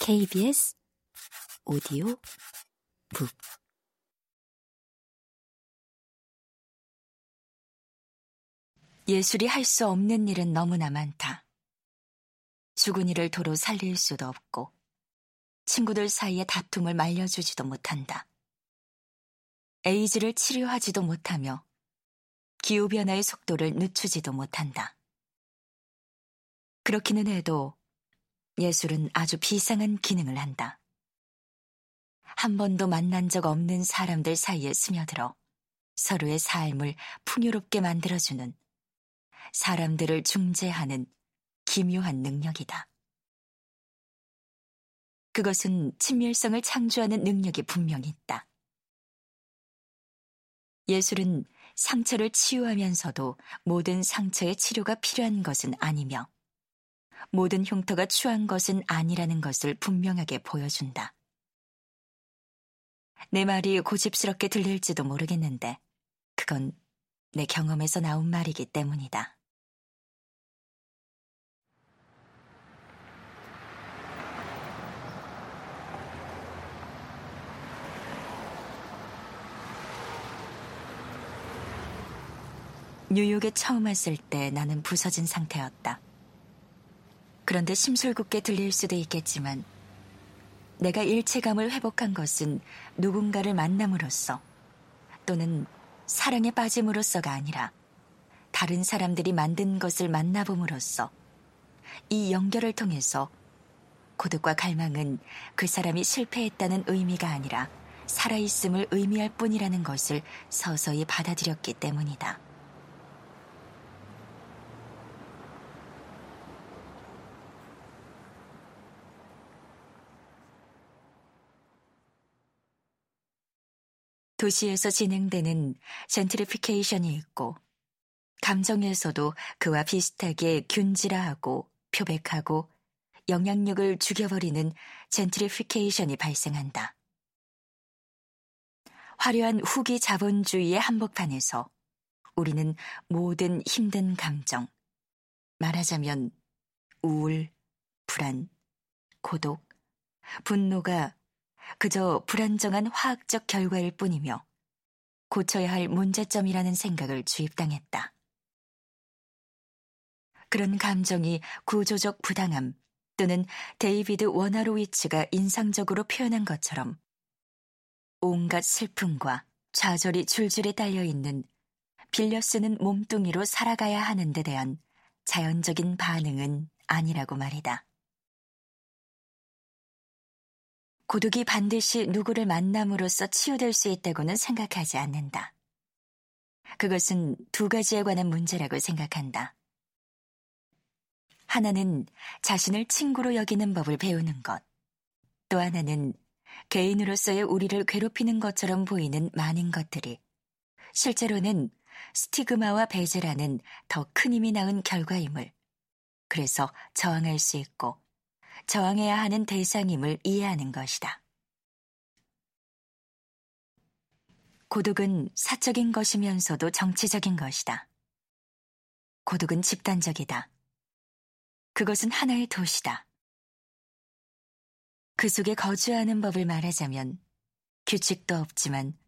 KBS 오디오 북 예술이 할 수 없는 일은 너무나 많다. 죽은 이를 도로 살릴 수도 없고 친구들 사이의 다툼을 말려주지도 못한다. 에이즈를 치료하지도 못하며 기후변화의 속도를 늦추지도 못한다. 그렇기는 해도 예술은 아주 비상한 기능을 한다. 한 번도 만난 적 없는 사람들 사이에 스며들어 서로의 삶을 풍요롭게 만들어주는 사람들을 중재하는 기묘한 능력이다. 그것은 친밀성을 창조하는 능력이 분명히 있다. 예술은 상처를 치유하면서도 모든 상처의 치료가 필요한 것은 아니며 모든 흉터가 추한 것은 아니라는 것을 분명하게 보여준다. 내 말이 고집스럽게 들릴지도 모르겠는데 그건 내 경험에서 나온 말이기 때문이다. 뉴욕에 처음 왔을 때 나는 부서진 상태였다. 그런데 심술궂게 들릴 수도 있겠지만 내가 일체감을 회복한 것은 누군가를 만남으로써 또는 사랑에 빠짐으로써가 아니라 다른 사람들이 만든 것을 만나봄으로써 이 연결을 통해서 고독과 갈망은 그 사람이 실패했다는 의미가 아니라 살아있음을 의미할 뿐이라는 것을 서서히 받아들였기 때문이다. 도시에서 진행되는 젠트리피케이션이 있고 감정에서도 그와 비슷하게 균질화하고 표백하고 영향력을 죽여버리는 젠트리피케이션이 발생한다. 화려한 후기 자본주의의 한복판에서 우리는 모든 힘든 감정, 말하자면 우울, 불안, 고독, 분노가 그저 불안정한 화학적 결과일 뿐이며 고쳐야 할 문제점이라는 생각을 주입당했다. 그런 감정이 구조적 부당함 또는 데이비드 워나로위츠가 인상적으로 표현한 것처럼 온갖 슬픔과 좌절이 줄줄이 딸려 있는 빌려 쓰는 몸뚱이로 살아가야 하는 데 대한 자연적인 반응은 아니라고 말이다. 고독이 반드시 누구를 만남으로써 치유될 수 있다고는 생각하지 않는다. 그것은 두 가지에 관한 문제라고 생각한다. 하나는 자신을 친구로 여기는 법을 배우는 것. 또 하나는 개인으로서의 우리를 괴롭히는 것처럼 보이는 많은 것들이 실제로는 스티그마와 배제라는 더 큰 힘이 낳은 결과임을 그래서 저항할 수 있고 저항해야 하는 대상임을 이해하는 것이다. 고독은 사적인 것이면서도 정치적인 것이다. 고독은 집단적이다. 그것은 하나의 도시다. 그 속에 거주하는 법을 말하자면 규칙도 없지만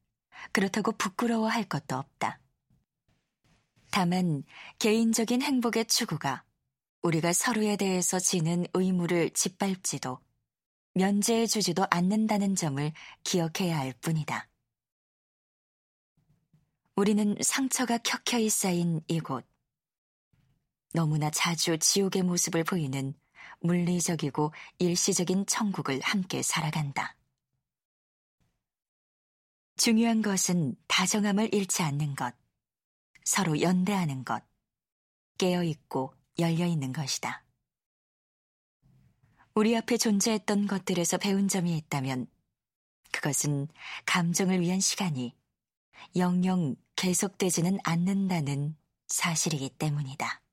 그렇다고 부끄러워할 것도 없다. 다만 개인적인 행복의 추구가 우리가 서로에 대해서 지는 의무를 짓밟지도 면제해 주지도 않는다는 점을 기억해야 할 뿐이다. 우리는 상처가 켜켜이 쌓인 이곳, 너무나 자주 지옥의 모습을 보이는 물리적이고 일시적인 천국을 함께 살아간다. 중요한 것은 다정함을 잃지 않는 것, 서로 연대하는 것, 깨어있고 열려 있는 것이다. 우리 앞에 존재했던 것들에서 배운 점이 있다면 그것은 감정을 위한 시간이 영영 계속되지는 않는다는 사실이기 때문이다.